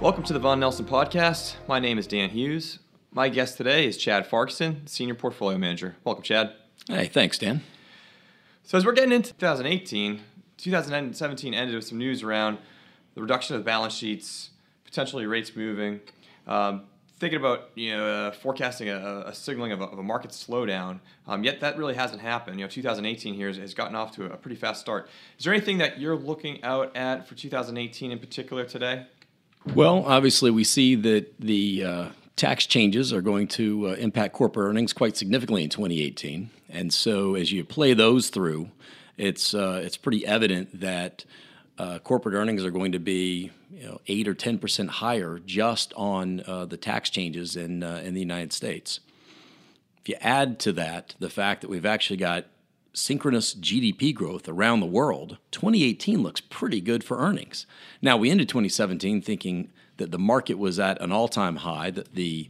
Welcome to the Vaughan Nelson Podcast. My name is Dan Hughes. My guest today is Chad Fargason, Senior Portfolio Manager. Welcome, Chad. Hey, thanks, Dan. So, as we're getting into 2018, 2017 ended with some news around the reduction of the balance sheets, potentially rates moving. Um, thinking about you know uh, forecasting a, a signaling of a, of a, market slowdown. Um, yet that really hasn't happened. You know, 2018 here has, has, gotten off to a pretty fast start. Is there anything that you're looking out at for 2018 in particular today? Well, obviously, we see that the uh, tax changes are going to uh, impact corporate earnings quite significantly in 2018, and so as you play those through, it's uh, it's pretty evident that uh, corporate earnings are going to be you know, eight or ten percent higher just on uh, the tax changes in uh, in the United States. If you add to that the fact that we've actually got synchronous GDP growth around the world, 2018 looks pretty good for earnings. Now we ended 2017 thinking that the market was at an all-time high, that the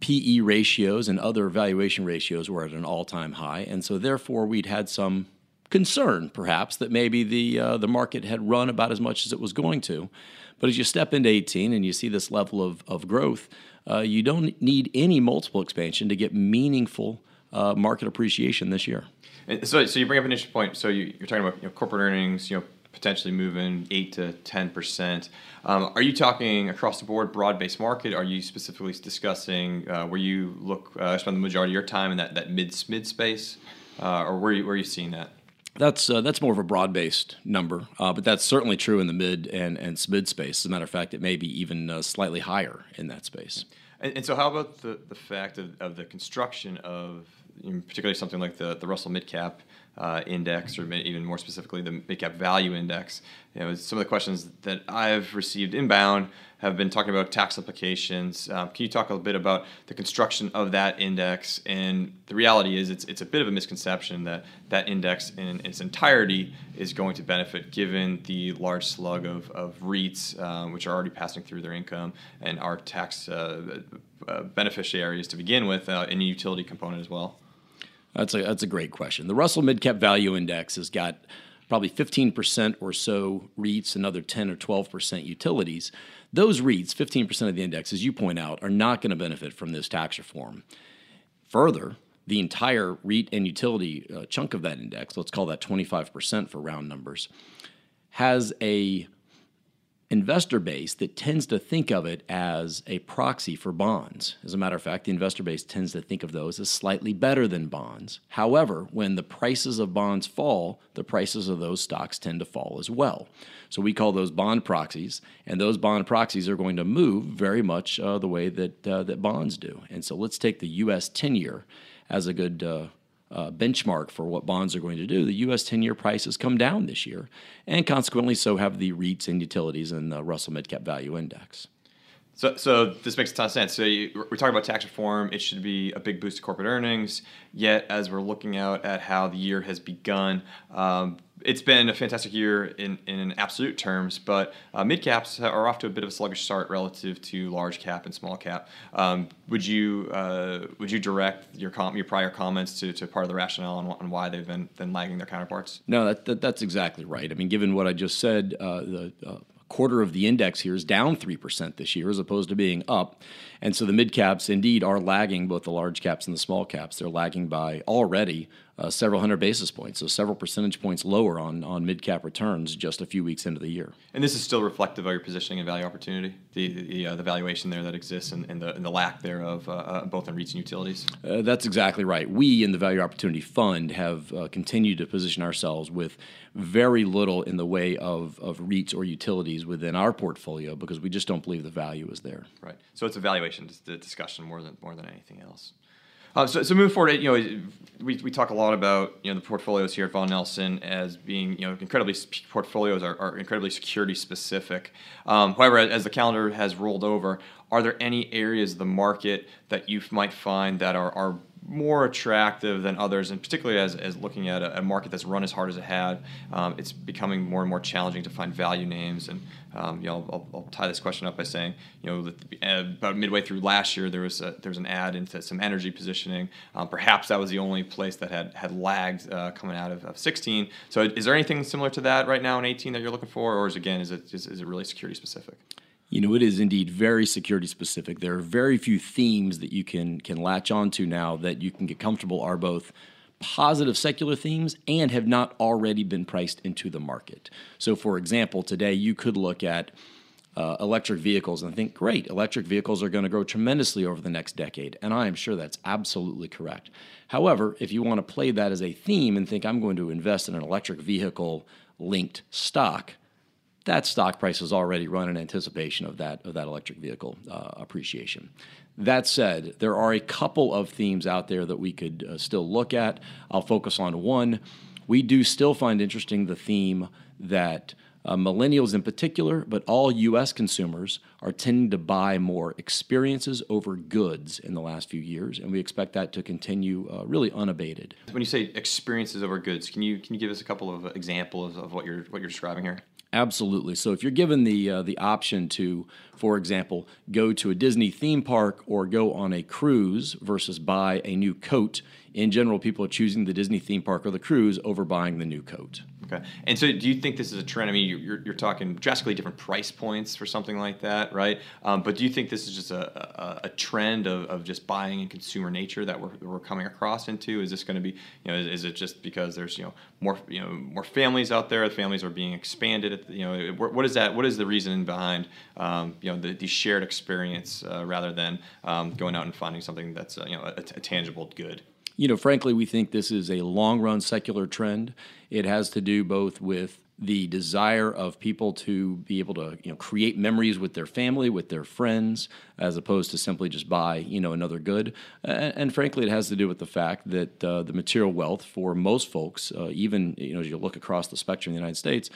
PE ratios and other valuation ratios were at an all-time high, and so therefore we'd had some concern, perhaps, that maybe the uh, the market had run about as much as it was going to. But as you step into 18 and you see this level of, of growth, uh, you don't need any multiple expansion to get meaningful uh, market appreciation this year. So, so you bring up an interesting point. So you, are talking about you know, corporate earnings, you know, potentially moving eight to ten percent. Um, are you talking across the board, broad-based market? Are you specifically discussing uh, where you look uh, spend the majority of your time in that, that mid mid space, uh, or where you, where are you seeing that? That's uh, that's more of a broad-based number, uh, but that's certainly true in the mid and and mid space. As a matter of fact, it may be even uh, slightly higher in that space. And, and, so, how about the the fact of, of the construction of, particularly something like the the Russell Midcap uh, Index, or even more specifically the Midcap Value Index? You know, some of the questions that I've received inbound have been talking about tax implications. Um, can you talk a bit about the construction of that index? And the reality is, it's, it's a bit of a misconception that that index in, its entirety is going to benefit given the large slug of, of REITs, um, which are already passing through their income and are tax uh, uh, beneficiaries to begin with, uh, and a utility component as well. That's a, that's a great question. The Russell Midcap Value Index has got probably 15% or so REITs, another 10 or 12% utilities. Those REITs, 15% of the index, as you point out, are not going to benefit from this tax reform. Further, the entire REIT and utility uh, chunk of that index, let's call that 25% for round numbers, has a investor base that tends to think of it as a proxy for bonds. As a matter of fact, the investor base tends to think of those as slightly better than bonds. However, when the prices of bonds fall, the prices of those stocks tend to fall as well. So we call those bond proxies, and those bond proxies are going to move very much uh, the way that uh, that bonds do. And so let's take the U.S. 10-year as a good uh, uh, benchmark for what bonds are going to do, the U.S. 10 year price has come down this year, and consequently, so have the REITs and utilities and the Russell Midcap Value Index. So, so this makes a ton of sense. So we're talking about tax reform. It should be a big boost to corporate earnings. Yet, as we're looking out at how the year has begun, um, it's been a fantastic year in, in absolute terms, but uh, mid caps are off to a bit of a sluggish start relative to large cap and small cap. Um, would you uh, would you direct your com- your prior comments to, to part of the rationale on, on why they've been, been lagging their counterparts? No, that, that, that's exactly right. I mean, given what I just said, uh, the uh, quarter of the index here is down 3% this year as opposed to being up. And so the mid caps indeed are lagging both the large caps and the small caps. They're lagging by already uh, several hundred basis points, so several percentage points lower on, on mid cap returns just a few weeks into the year. And this is still reflective of your positioning and value opportunity, the the, uh, the valuation there that exists and, and, the, and the lack thereof, uh, uh both in REITs and utilities. Uh, that's exactly right. We in the Value Opportunity Fund have uh, continued to position ourselves with very little in the way of, of REITs or utilities within our portfolio because we just don't believe the value is there. Right. So it's a valuation discussion more than more than anything else. Uh, so, so moving forward, you know, we, we talk a lot about you know the portfolios here at Vaughan Nelson as being you know incredibly portfolios are, are incredibly security specific. Um, however, as the calendar has rolled over, are there any areas of the market that you might find that are, are more attractive than others, and particularly as, as looking at a, a market that's run as hard as it had, um, it's becoming more and more challenging to find value names. And um, you know, I'll, I'll, tie this question up by saying, you know, uh, about midway through last year, there was a, there was an ad into some energy positioning. Um, perhaps that was the only place that had had lagged uh, coming out of, of 16. So, is there anything similar to that right now in 18 that you're looking for, or is again, is it is, is it really security specific? You know, it is indeed very security specific. There are very few themes that you can can latch onto now that you can get comfortable are both positive secular themes and have not already been priced into the market. So, for example, today you could look at uh, electric vehicles and think, great, electric vehicles are going to grow tremendously over the next decade. And I am sure that's absolutely correct. However, if you want to play that as a theme and think, I'm going to invest in an electric vehicle linked stock, that stock price has already run in anticipation of that of that electric vehicle uh, appreciation. That said, there are a couple of themes out there that we could uh, still look at. I'll focus on one. We do still find interesting the theme that uh, millennials in particular, but all U.S. consumers are tending to buy more experiences over goods in the last few years, and we expect that to continue uh, really unabated. When you say experiences over goods, can you can you give us a couple of examples of what you're what you're describing here? Absolutely. So if you're given the uh, the option to, for example, go to a Disney theme park or go on a cruise versus buy a new coat, in general, people are choosing the Disney theme park or the cruise over buying the new coat. Okay. And so, do you think this is a trend? I mean, you're, you're talking drastically different price points for something like that, right? Um, but do you think this is just a, a, a trend of, of just buying and consumer nature that we're, we're coming across into? Is this going to be, you know, is, is, it just because there's, you know, more, you know, more families out there? The families are being expanded. At, you know, what is that? What is the reason behind, um, you know, the, the shared experience uh, rather than um, going out and finding something that's, uh, you know, a, a tangible good? You know, frankly, we think this is a long run secular trend. It has to do both with the desire of people to be able to you know create memories with their family with their friends as opposed to simply just buy you know another good and, and frankly it has to do with the fact that uh, the material wealth for most folks uh, even you know as you look across the spectrum in the united states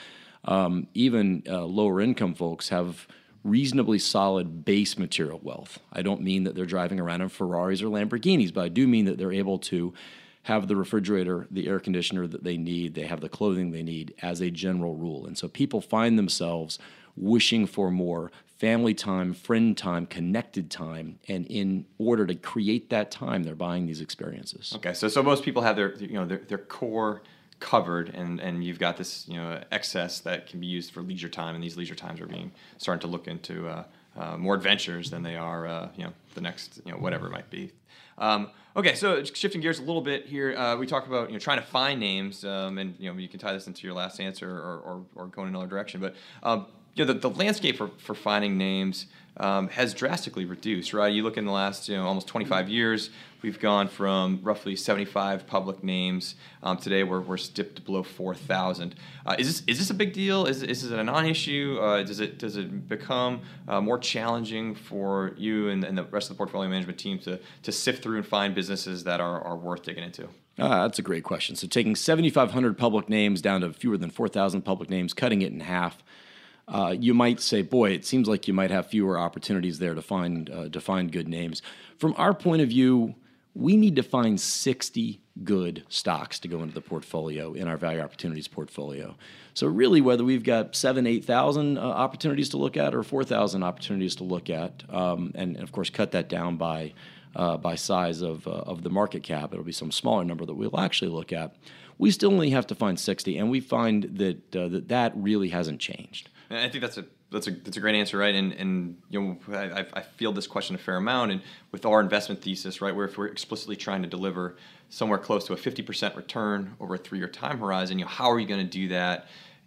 um, even uh, lower income folks have reasonably solid base material wealth. I don't mean that they're driving around in Ferraris or Lamborghinis, but I do mean that they're able to have the refrigerator, the air conditioner that they need, they have the clothing they need as a general rule. And so people find themselves wishing for more family time, friend time, connected time, and in order to create that time, they're buying these experiences. Okay, so so most people have their you know their, their core covered and, and you've got this you know excess that can be used for leisure time and these leisure times are being starting to look into uh, uh, more adventures than they are uh, you know the next you know whatever it might be. Um, okay so shifting gears a little bit here uh, we talked about you know trying to find names um, and you know you can tie this into your last answer or, or, or go in another direction but um, you know the, the landscape for, for finding names um, has drastically reduced, right? You look in the last, you know, almost 25 years, we've gone from roughly 75 public names. Um, today, we're, we're dipped below 4,000. Uh, is this is this a big deal? Is, is it a non-issue? Uh, does it does it become uh, more challenging for you and, and, the rest of the portfolio management team to to sift through and find businesses that are, are worth digging into? Ah, that's a great question. So, taking 7,500 public names down to fewer than 4,000 public names, cutting it in half uh, you might say, boy, it seems like you might have fewer opportunities there to find uh, to find good names. From our point of view, we need to find 60 good stocks to go into the portfolio in our value opportunities portfolio. So really, whether we've got seven, eight thousand uh, opportunities to look at or four thousand opportunities to look at, um, and, and, of course cut that down by uh, by size of uh, of the market cap, it'll be some smaller number that we'll actually look at. We still only have to find 60, and we find that uh, that that really hasn't changed. And I think that's a that's a that's a great answer, right? And and you know I, I feel this question a fair amount, and with our investment thesis, right, where if we're explicitly trying to deliver somewhere close to a 50% return over a three-year time horizon, you know, how are you going to do that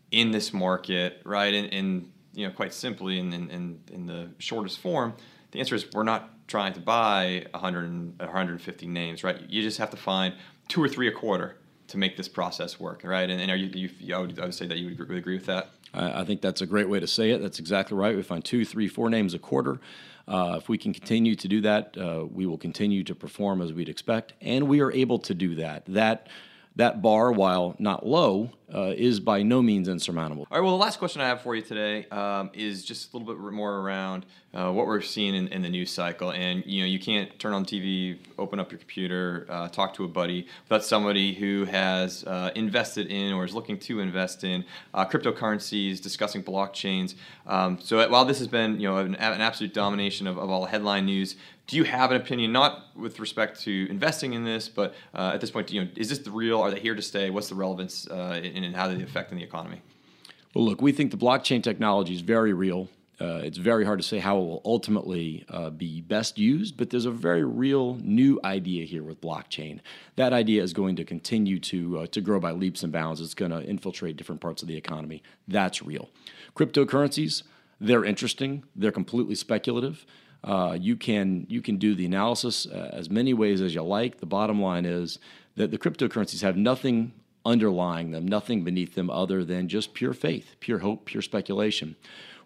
in this market, right? And, and you know, quite simply, in, in, in the shortest form, the answer is we're not trying to buy 100 150 names, right? You just have to find two or three a quarter to make this process work, right? And, and are you, you I, would, I would say that you would agree with that. I, I think that's a great way to say it. That's exactly right. We find two, three, four names a quarter. Uh, if we can continue to do that, uh, we will continue to perform as we'd expect, and we are able to do that. That that bar, while not low, uh, is by no means insurmountable. All right. Well, the last question I have for you today um, is just a little bit more around uh, what we're seeing in, in, the news cycle. And you know, you can't turn on TV, open up your computer, uh, talk to a buddy without somebody who has uh, invested in or is looking to invest in uh, cryptocurrencies, discussing blockchains. Um, so while this has been you know an, an absolute domination of, of all headline news, do you have an opinion, not with respect to investing in this, but uh, at this point, you know, is this the real? Are they here to stay? What's the relevance uh, in, in how they affect in the economy? Well, look, we think the blockchain technology is very real. Uh, it's very hard to say how it will ultimately uh, be best used, but there's a very real new idea here with blockchain. That idea is going to continue to uh, to grow by leaps and bounds. It's going to infiltrate different parts of the economy. That's real. Cryptocurrencies, they're interesting. They're completely speculative. Uh, you can you can do the analysis uh, as many ways as you like. The bottom line is that the cryptocurrencies have nothing underlying them, nothing beneath them other than just pure faith, pure hope, pure speculation.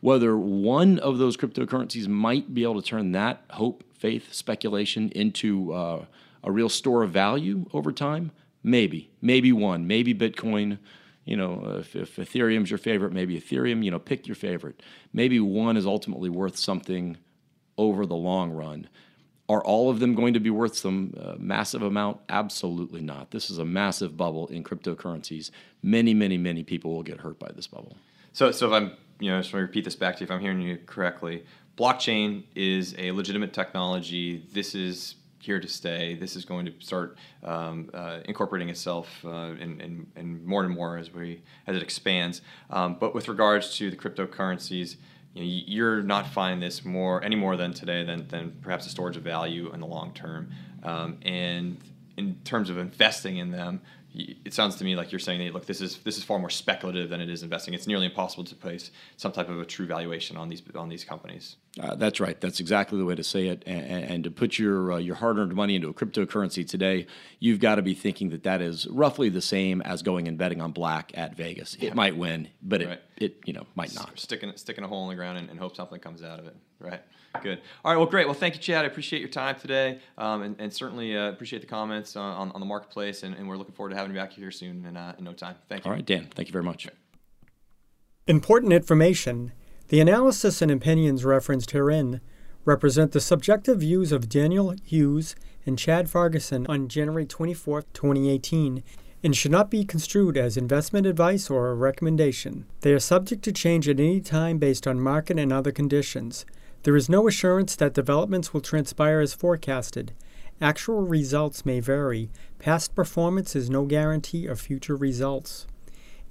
Whether one of those cryptocurrencies might be able to turn that hope, faith, speculation into uh, a real store of value over time, maybe, maybe one, maybe Bitcoin. You know, if, if Ethereum's your favorite, maybe Ethereum. You know, pick your favorite. Maybe one is ultimately worth something over the long run. Are all of them going to be worth some uh, massive amount? Absolutely not. This is a massive bubble in cryptocurrencies. Many, many, many people will get hurt by this bubble. So, so if I'm, you know, just want to repeat this back to you, if I'm hearing you correctly, blockchain is a legitimate technology. This is here to stay. This is going to start um, uh, incorporating itself uh, in, in, in, more and more as we as it expands. Um, but with regards to the cryptocurrencies, you know, you're not finding this more any more than today than, than perhaps a storage of value in the long term. Um, and in terms of investing in them, it sounds to me like you're saying that look, this is this is far more speculative than it is investing. It's nearly impossible to place some type of a true valuation on these on these companies. Uh, that's right. That's exactly the way to say it. And, and to put your uh, your hard earned money into a cryptocurrency today, you've got to be thinking that that is roughly the same as going and betting on black at Vegas. It might win, but it, right. It you know might not. Sticking sticking a hole in the ground and, and hope something comes out of it. Right. Good. All right. Well, great. Well, thank you, Chad. I appreciate your time today, um, and, and, certainly uh, appreciate the comments on, on the marketplace. And, and, we're looking forward to having you back here soon in, uh, in no time. Thank you. All right, Dan. Thank you very much. Important information. The analysis and opinions referenced herein represent the subjective views of Daniel Hughes and Chad Fargason on January 24, 2018, and should not be construed as investment advice or a recommendation. They are subject to change at any time based on market and other conditions. There is no assurance that developments will transpire as forecasted. Actual results may vary. Past performance is no guarantee of future results.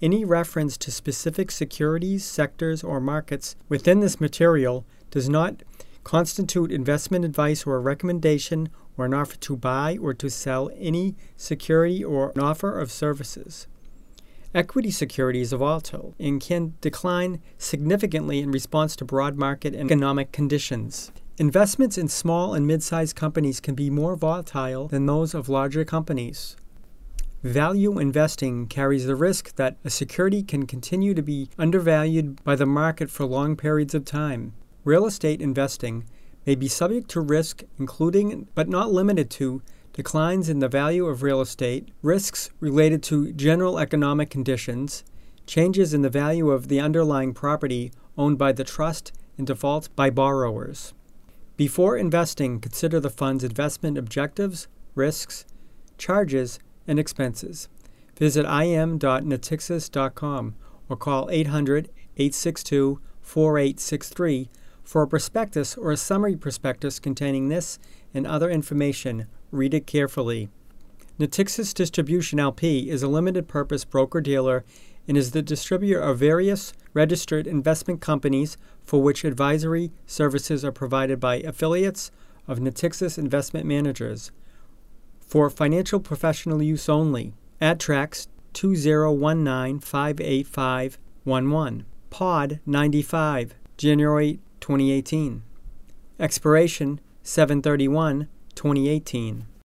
Any reference to specific securities, sectors, or markets within this material does not constitute investment advice or a recommendation or an offer to buy or to sell any security or an offer of services. Equity securities are volatile and can decline significantly in response to broad market and economic conditions. Investments in small and mid sized companies can be more volatile than those of larger companies. Value investing carries the risk that a security can continue to be undervalued by the market for long periods of time. Real estate investing may be subject to risk, including but not limited to declines in the value of real estate, risks related to general economic conditions, changes in the value of the underlying property owned by the trust, and defaults by borrowers. Before investing, consider the fund's investment objectives, risks, charges, and expenses. Visit im.natixis.com or call 800 862 4863 for a prospectus or a summary prospectus containing this and other information Read it carefully. Natixis Distribution LP is a limited purpose broker dealer and is the distributor of various registered investment companies for which advisory services are provided by affiliates of Natixis Investment Managers. For financial professional use only, Adtrax 2019585511, POD 95, January 2018. Expiration 731 2018.